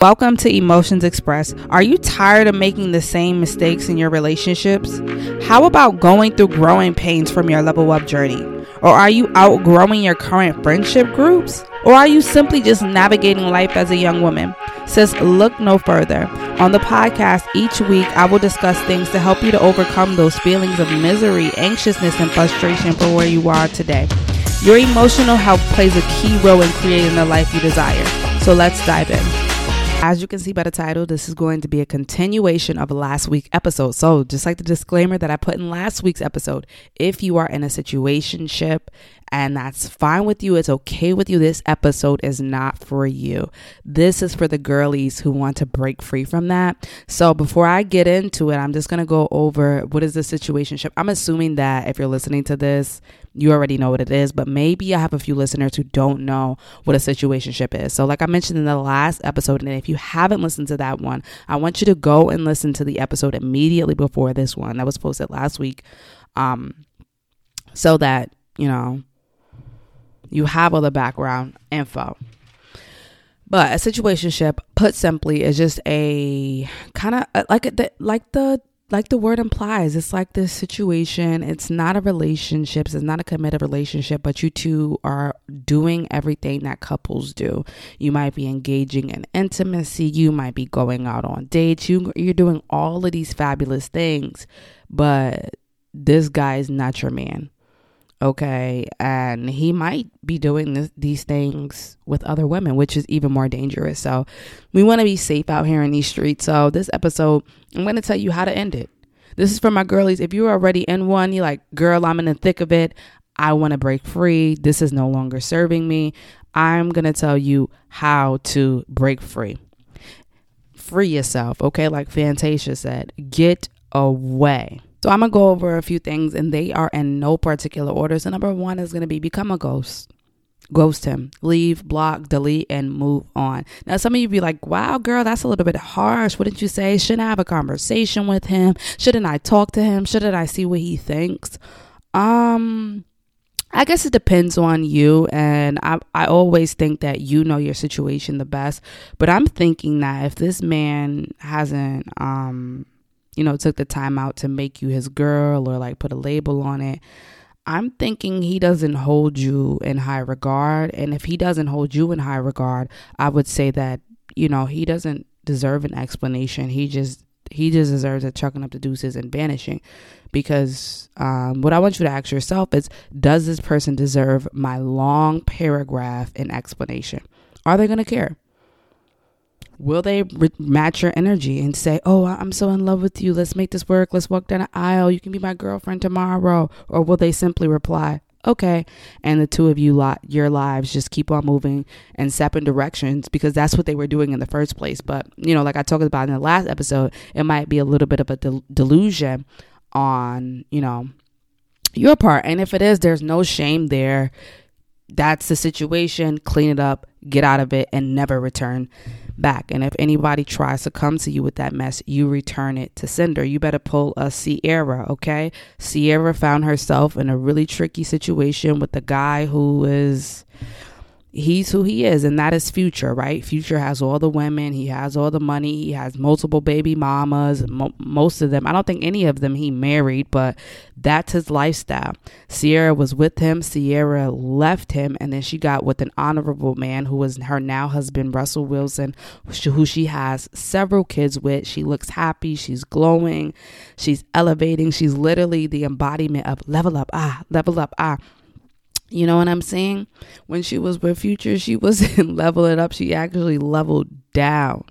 Welcome to Emotions Expressed. Are you tired of making the same mistakes in your relationships? How about going through growing pains from your level up journey? Or are you outgrowing your current friendship groups? Or are you simply just navigating life as a young woman? Says look no further. On the podcast, each week I will discuss things to help you to overcome those feelings of misery, anxiousness, and frustration for where you are today. Your emotional health plays a key role in creating the life you desire. So let's dive in. As you can see by the title, this is going to be a continuation of last week's episode. So, just like the disclaimer that I put in last week's episode, if you are in a situationship and that's fine with you, it's okay with you, this episode is not for you. This is for the girlies who want to break free from that. So before I get into it, I'm just going to go over what is the situationship. I'm assuming that if you're listening to this, you already know what it is, but maybe I have a few listeners who don't know what a situationship is. So, like I mentioned in the last episode, and if you haven't listened to that one, I want you to go and listen to the episode immediately before this one that was posted last week, um, so that you know you have all the background info. But a situationship, put simply, is just a kind of uh, like the like the like the word implies. It's like this situation. It's not a relationship. It's not a committed relationship, but you two are doing everything that couples do. You might be engaging in intimacy. You might be going out on dates. You you're doing all of these fabulous things, but this guy is not your man okay and he might be doing this, these things with other women which is even more dangerous. So we want to be safe out here in these streets. So this episode i'm going to tell you how to end it. This is for my girlies. If you're already in one you're like girl i'm in the thick of it. I want to break free. This is no longer serving me. I'm going to tell you how to break free. Free yourself okay? Like fantasia said get away so I'm gonna go over a few things, and they are in no particular order. So number one is gonna be become a ghost. Ghost him, leave, block, delete, and move on. Now, some of you be like, wow, girl, that's a little bit harsh. Wouldn't you say? Shouldn't I have a conversation with him? Shouldn't I talk to him? Shouldn't I see what he thinks? Um, I guess it depends on you, and I I always think that you know your situation the best. But I'm thinking that if this man hasn't um you know, took the time out to make you his girl or like put a label on it. I'm thinking he doesn't hold you in high regard. And if he doesn't hold you in high regard, I would say that, you know, he doesn't deserve an explanation. He just he just deserves a chucking up the deuces and vanishing. Because um, what I want you to ask yourself is does this person deserve my long paragraph and explanation? Are they going to care? Will they re- match your energy and say, Oh, I'm so in love with you. Let's make this work. Let's walk down the aisle. You can be my girlfriend tomorrow. Or will they simply reply, Okay. And the two of you, lot your lives just keep on moving in separate directions because that's what they were doing in the first place. But, you know, like I talked about in the last episode, it might be a little bit of a del- delusion on, you know, your part. And if it is, there's no shame there. That's the situation. Clean it up, get out of it, and never return back. And if anybody tries to come to you with that mess, you return it to sender. You better pull a Ciara, okay? Ciara found herself in a really tricky situation with the guy who is he's who he is and that is future right? Future has all the women he has all the money he has multiple baby mamas mo- most of them. I don't think any of them he married but that's his lifestyle. Ciara was with him Ciara left him and then she got with an honorable man who was her now husband russell wilson who she has several kids with. She looks happy she's glowing she's elevating she's literally the embodiment of level up ah level up ah you know what I'm saying? When she was with Future, she wasn't leveling up. She actually leveled down.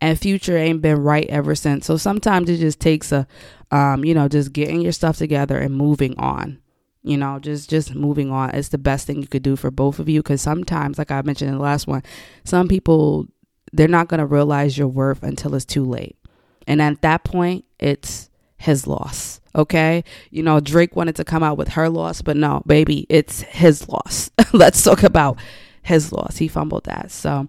And Future ain't been right ever since. So sometimes it just takes a, um, you know, just getting your stuff together and moving on. You know, just just moving on. It's the best thing you could do for both of you. Because sometimes, like I mentioned in the last one, some people they're not gonna realize your worth until it's too late. And at that point, it's his loss. Okay. You know, Drake wanted to come out with her loss, but no, baby, it's his loss. Let's talk about his loss. He fumbled that. So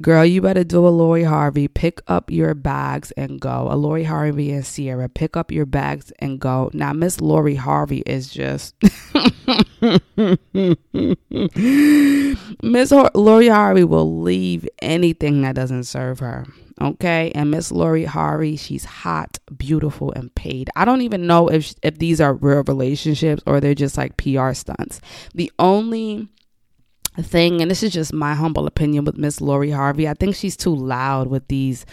Girl, you better do a Lori Harvey. Pick up your bags and go. A Lori Harvey and Ciara, pick up your bags and go. Now, Miss Lori Harvey is just Miss Lori Harvey will leave anything that doesn't serve her. Okay, and Miss Lori Harvey, she's hot, beautiful, and paid. I don't even know if if these are real relationships or they're just like PR stunts. The only thing, and this is just my humble opinion with Miss Lori Harvey. I think she's too loud with these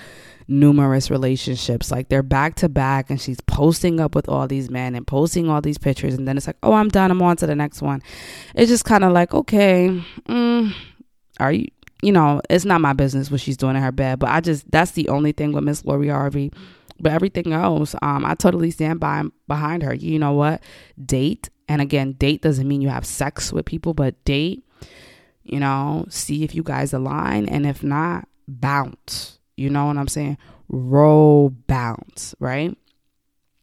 numerous relationships. Like they're back to back, and she's posting up with all these men and posting all these pictures, and then it's like, oh, I'm done. I'm on to the next one. It's just kind of like, okay, mm, are you? You know, it's not my business what she's doing in her bed, but I just that's the only thing with Miss Lori Harvey. But everything else, um, I totally stand by behind her. You know what? Date, and again, date doesn't mean you have sex with people, but date you know, see if you guys align. And if not, bounce. You know what I'm saying? Roll bounce, right?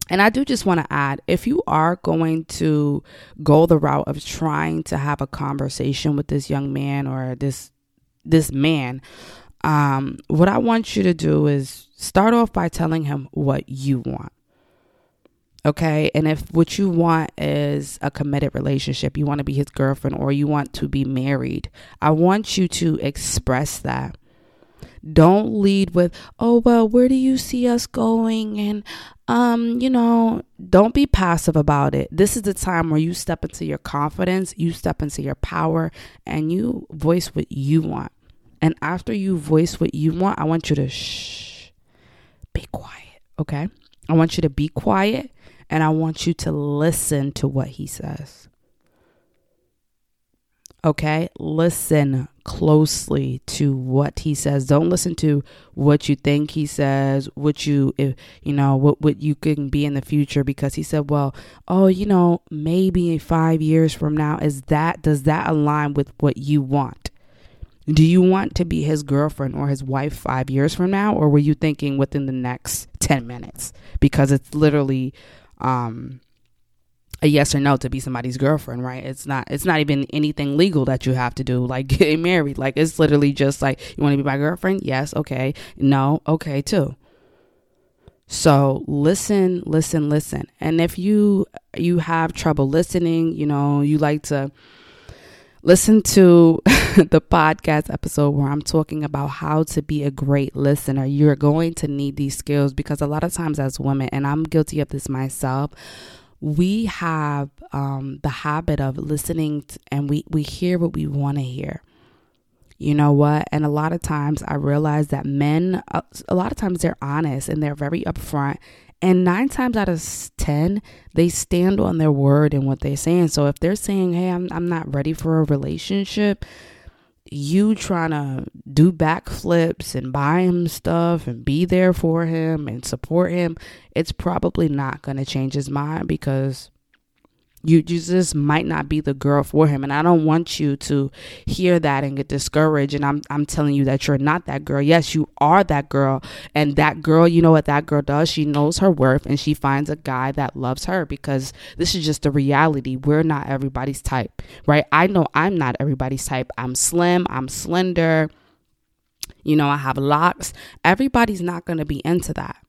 And I do just want to add if you are going to go the route of trying to have a conversation with this young man or this this man, um, what I want you to do is start off by telling him what you want. Okay. And if what you want is a committed relationship, you want to be his girlfriend or you want to be married, I want you to express that. Don't lead with, oh, well, where do you see us going? And, um, you know, don't be passive about it. This is the time where you step into your confidence, you step into your power, and you voice what you want. And after you voice what you want, I want you to shh, be quiet. Okay. I want you to be quiet and I want you to listen to what he says. Okay? Listen closely to what he says. Don't listen to what you think he says, what you if you know, what what you can be in the future because he said, "Well, oh, you know, maybe 5 years from now is that does that align with what you want?" Do you want to be his girlfriend or his wife 5 years from now or were you thinking within the next 10 minutes? Because it's literally um a yes or no to be somebody's girlfriend, right? It's not it's not even anything legal that you have to do, like getting married. Like it's literally just like you want to be my girlfriend? Yes, okay. No, okay too. So listen, listen, listen. And if you you have trouble listening, you know, you like to listen to the podcast episode where I'm talking about how to be a great listener. You're going to need these skills because a lot of times, as women, and I'm guilty of this myself, we have um, the habit of listening to, and we, we hear what we want to hear. You know what? And a lot of times I realize that men, uh, a lot of times they're honest and they're very upfront and nine times out of 10, they stand on their word and what they're saying. So if they're saying, hey, I'm, I'm not ready for a relationship, you trying to do backflips and buy him stuff and be there for him and support him, it's probably not going to change his mind because you, just might not be the girl for him. And i don't want you to hear that and get discouraged. And i'm i'm telling you that you're not that girl. Yes you are that girl. And that girl you know what that girl does? She knows her worth and she finds a guy that loves her because this is just the reality. We're not everybody's type right? I know i'm not everybody's type. I'm slim. I'm slender. You know i have locks. Everybody's not going to be into that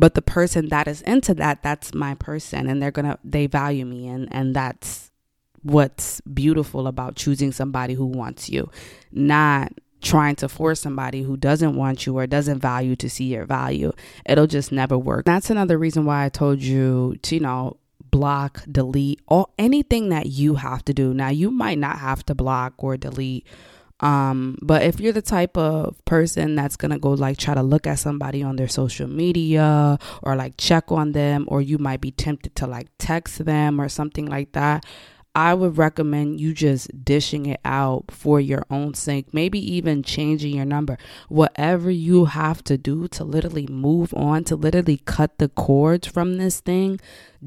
but the person that is into that that's my person and they're gonna they value me and and that's what's beautiful about choosing somebody who wants you not trying to force somebody who doesn't want you or doesn't value to see your value. It'll just never work. That's another reason why i told you to you know block delete or anything that you have to do. Now you might not have to block or delete um, but if you're the type of person that's gonna go like try to look at somebody on their social media or like check on them, or you might be tempted to like text them or something like that, I would recommend you just dishing it out for your own sake, maybe even changing your number. Whatever you have to do to literally move on, to literally cut the cords from this thing,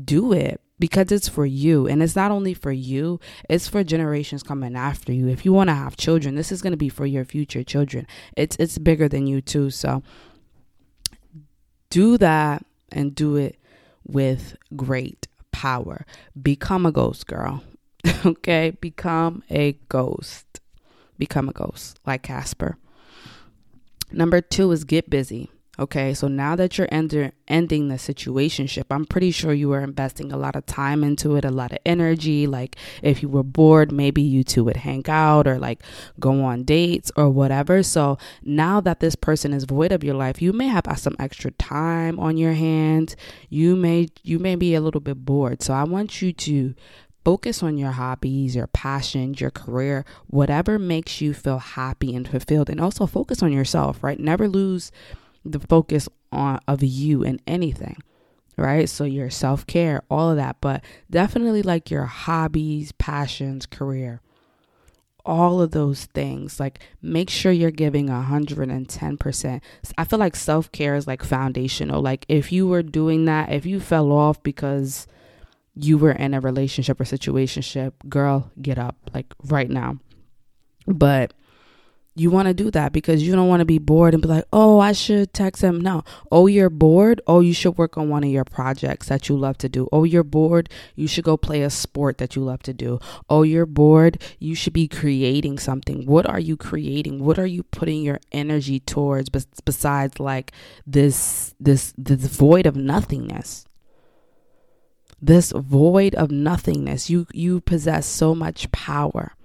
do it because it's for you and it's not only for you it's for generations coming after you. If you want to have children this is going to be for your future children. It's it's bigger than you too so do that and do it with great power. Become a ghost girl okay? Become a ghost. Become a ghost like casper. Number two is get busy. Okay, so now that you're ender, ending the situationship, I'm pretty sure you were investing a lot of time into it, a lot of energy. Like if you were bored, maybe you two would hang out or like go on dates or whatever. So now that this person is void of your life, you may have some extra time on your hands. You may you may be a little bit bored. So I want you to focus on your hobbies, your passions, your career, whatever makes you feel happy and fulfilled, and also focus on yourself. Right? Never lose the focus on of you and anything right? So your self-care all of that but definitely like your hobbies passions career all of those things like make sure you're giving 110% i feel like self-care is like foundational. Like if you were doing that if you fell off because you were in a relationship or situationship girl get up like right now. But you want to do that because you don't want to be bored and be like, oh, I should text him. No. Oh, you're bored. Oh, you should work on one of your projects that you love to do. Oh, you're bored. You should go play a sport that you love to do. Oh, you're bored. You should be creating something. What are you creating? What are you putting your energy towards besides like this, this, this void of nothingness? This void of nothingness. You, you possess so much power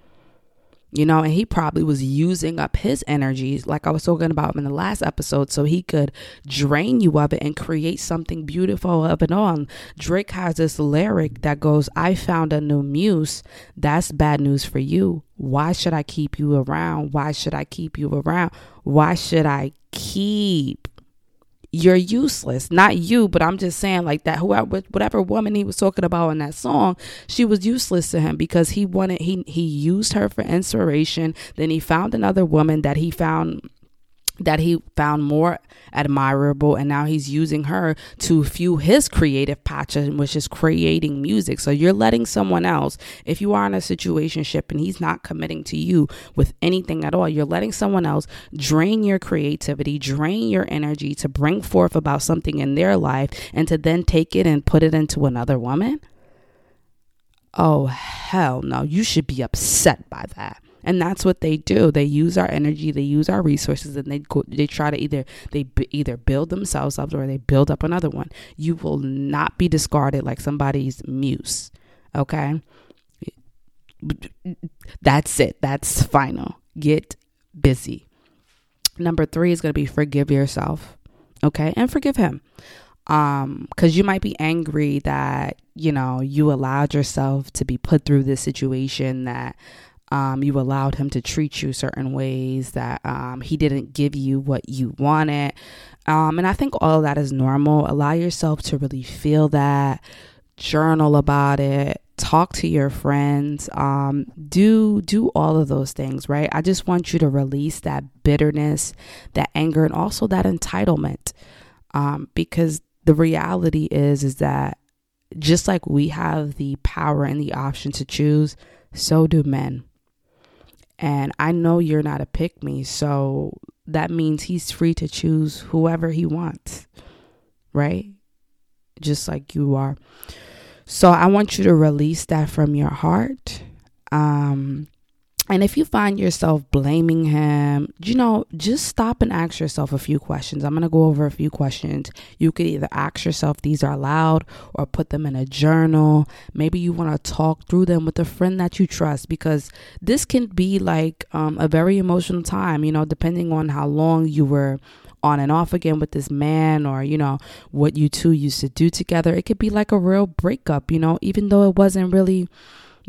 you know, and he probably was using up his energies, like I was talking about in the last episode, so he could drain you of it and create something beautiful of it on. Drake has this lyric that goes, I found a new muse. That's bad news for you. Why should I keep you around? Why should I keep you around? Why should I keep you're useless. Not you, but I'm just saying like that whoever whatever woman he was talking about in that song, she was useless to him because he wanted he he used her for inspiration. Then he found another woman that he found that he found more admirable and now he's using her to fuel his creative passion which is creating music. So you're letting someone else if you are in a situation ship and he's not committing to you with anything at all you're letting someone else drain your creativity drain your energy to bring forth about something in their life and to then take it and put it into another woman? Oh hell no. You should be upset by that and that's what they do. They use our energy they use our resources and they go, they try to either they b- either build themselves up or they build up another one. You will not be discarded like somebody's muse okay? That's it. That's final. Get busy. Number 3 is going to be forgive yourself okay? And forgive him. Um because you might be angry that you know you allowed yourself to be put through this situation that um, you allowed him to treat you certain ways, that um, he didn't give you what you wanted. Um, and I think all of that is normal. Allow yourself to really feel that, journal about it, talk to your friends um, do do all of those things right i just want you to release that bitterness that anger and also that entitlement um, because the reality is is that just like we have the power and the option to choose so do men and I know you're not a pick me, so that means he's free to choose whoever he wants, right? Just like you are. So I want you to release that from your heart. Um, and if you find yourself blaming him, you know, just stop and ask yourself a few questions. I'm going to go over a few questions. You could either ask yourself these are loud or put them in a journal. Maybe you want to talk through them with a friend that you trust because this can be like um, a very emotional time, you know, depending on how long you were on and off again with this man or you know what you two used to do together it could be like a real breakup you know even though it wasn't really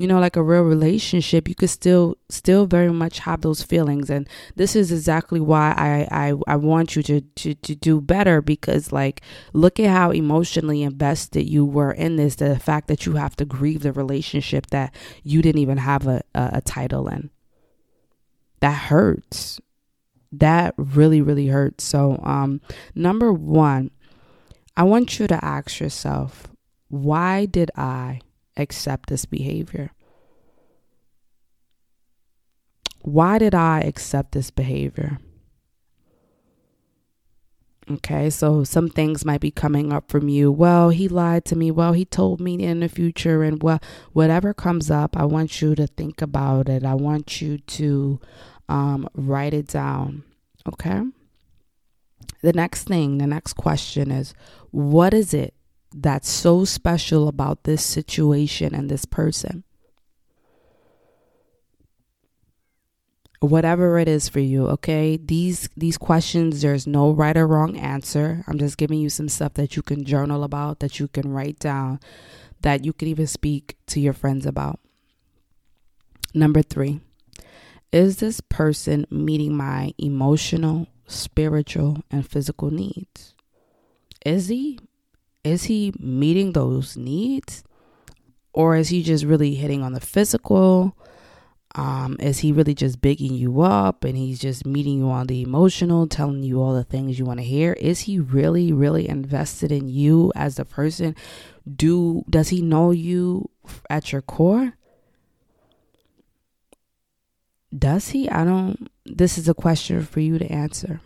you know like a real relationship you could still still very much have those feelings. And this is exactly why i i, I want you to, to to do better because like look at how emotionally invested you were in this the fact that you have to grieve the relationship that you didn't even have a, a, a title in. That hurts. That really really hurts. So um number one i want you to ask yourself why did i accept this behavior? Why did I accept this behavior? Okay, so some things might be coming up from you. Well, he lied to me. Well, he told me in the future. And well, whatever comes up, I want you to think about it. I want you to um, write it down. Okay? The next thing, the next question is what is it that's so special about this situation and this person? whatever it is for you okay? These these questions there's no right or wrong answer. I'm just giving you some stuff that you can journal about that you can write down that you can even speak to your friends about. Number 3 is this person meeting my emotional spiritual and physical needs? Is he is he meeting those needs or is he just really hitting on the physical um, is he really just bigging you up and he's just meeting you on the emotional, telling you all the things you want to hear? Is he really, really invested in you as a person? Do does he know you at your core? Does he? I don't. This is a question for you to answer.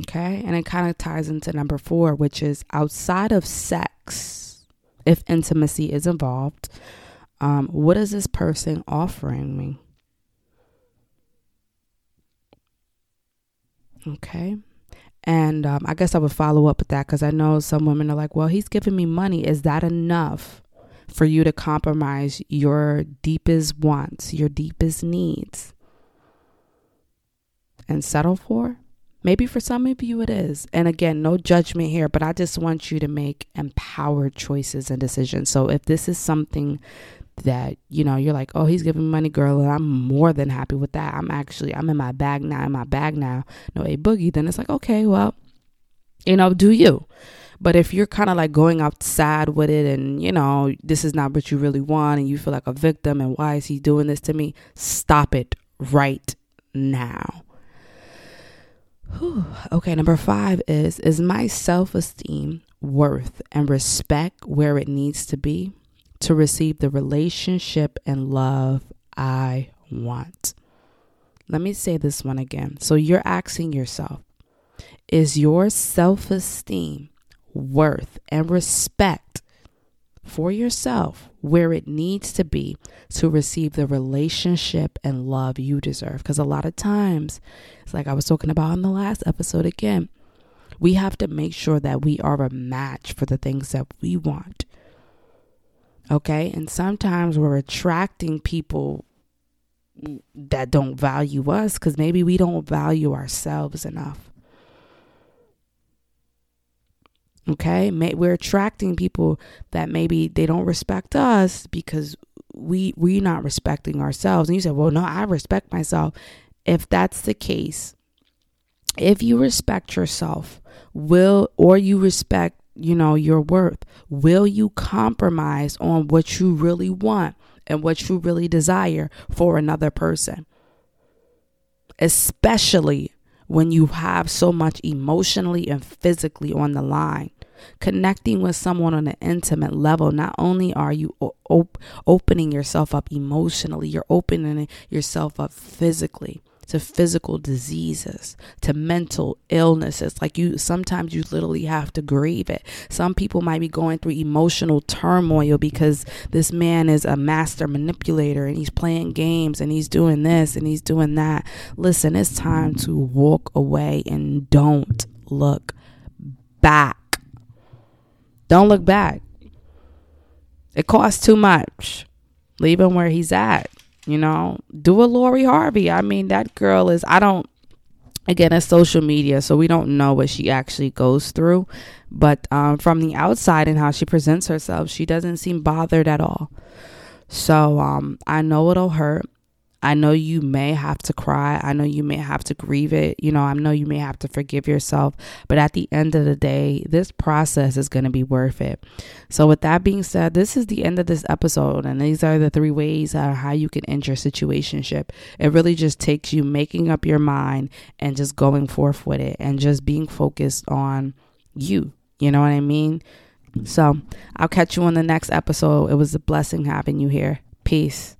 Okay, and it kind of ties into number four, which is outside of sex, if intimacy is involved um, what is this person offering me? Okay. And um, I guess I would follow up with that because I know some women are like, well, he's giving me money. Is that enough for you to compromise your deepest wants, your deepest needs, and settle for? Maybe for some of you it is. And again, no judgment here, but I just want you to make empowered choices and decisions. So if this is something that you know you're like oh he's giving me money girl and i'm more than happy with that i'm actually i'm in my bag now in my bag now no a boogie then it's like okay well you know do you but if you're kind of like going outside with it and you know this is not what you really want and you feel like a victim and why is he doing this to me stop it right now Whew. okay number five is is my self-esteem worth and respect where it needs to be to receive the relationship and love I want. Let me say this one again. So you're asking yourself, is your self esteem, worth, and respect for yourself where it needs to be to receive the relationship and love you deserve? Because a lot of times, it's like I was talking about in the last episode again, we have to make sure that we are a match for the things that we want. Okay. And sometimes we're attracting people that don't value us because maybe we don't value ourselves enough. Okay. We're attracting people that maybe they don't respect us because we we're not respecting ourselves. And you say, well, no, I respect myself. If that's the case, if you respect yourself, will or you respect you know, your worth? Will you compromise on what you really want and what you really desire for another person? Especially when you have so much emotionally and physically on the line. Connecting with someone on an intimate level, not only are you op- opening yourself up emotionally, you're opening yourself up physically to physical diseases, to mental illnesses. Like you, sometimes you literally have to grieve it. Some people might be going through emotional turmoil because this man is a master manipulator and he's playing games and he's doing this and he's doing that. Listen, it's time to walk away and don't look back. Don't look back. It costs too much. Leave him where he's at. You know, do a Lori Harvey. I mean, that girl is, I don't, again, it's social media, so we don't know what she actually goes through. But um, from the outside and how she presents herself, she doesn't seem bothered at all. So um, I know it'll hurt. I know you may have to cry. I know you may have to grieve it. You know, I know you may have to forgive yourself. But at the end of the day, this process is going to be worth it. So, with that being said, this is the end of this episode. And these are the three ways how you can end your situationship. It really just takes you making up your mind and just going forth with it and just being focused on you. You know what I mean? So, I'll catch you on the next episode. It was a blessing having you here. Peace.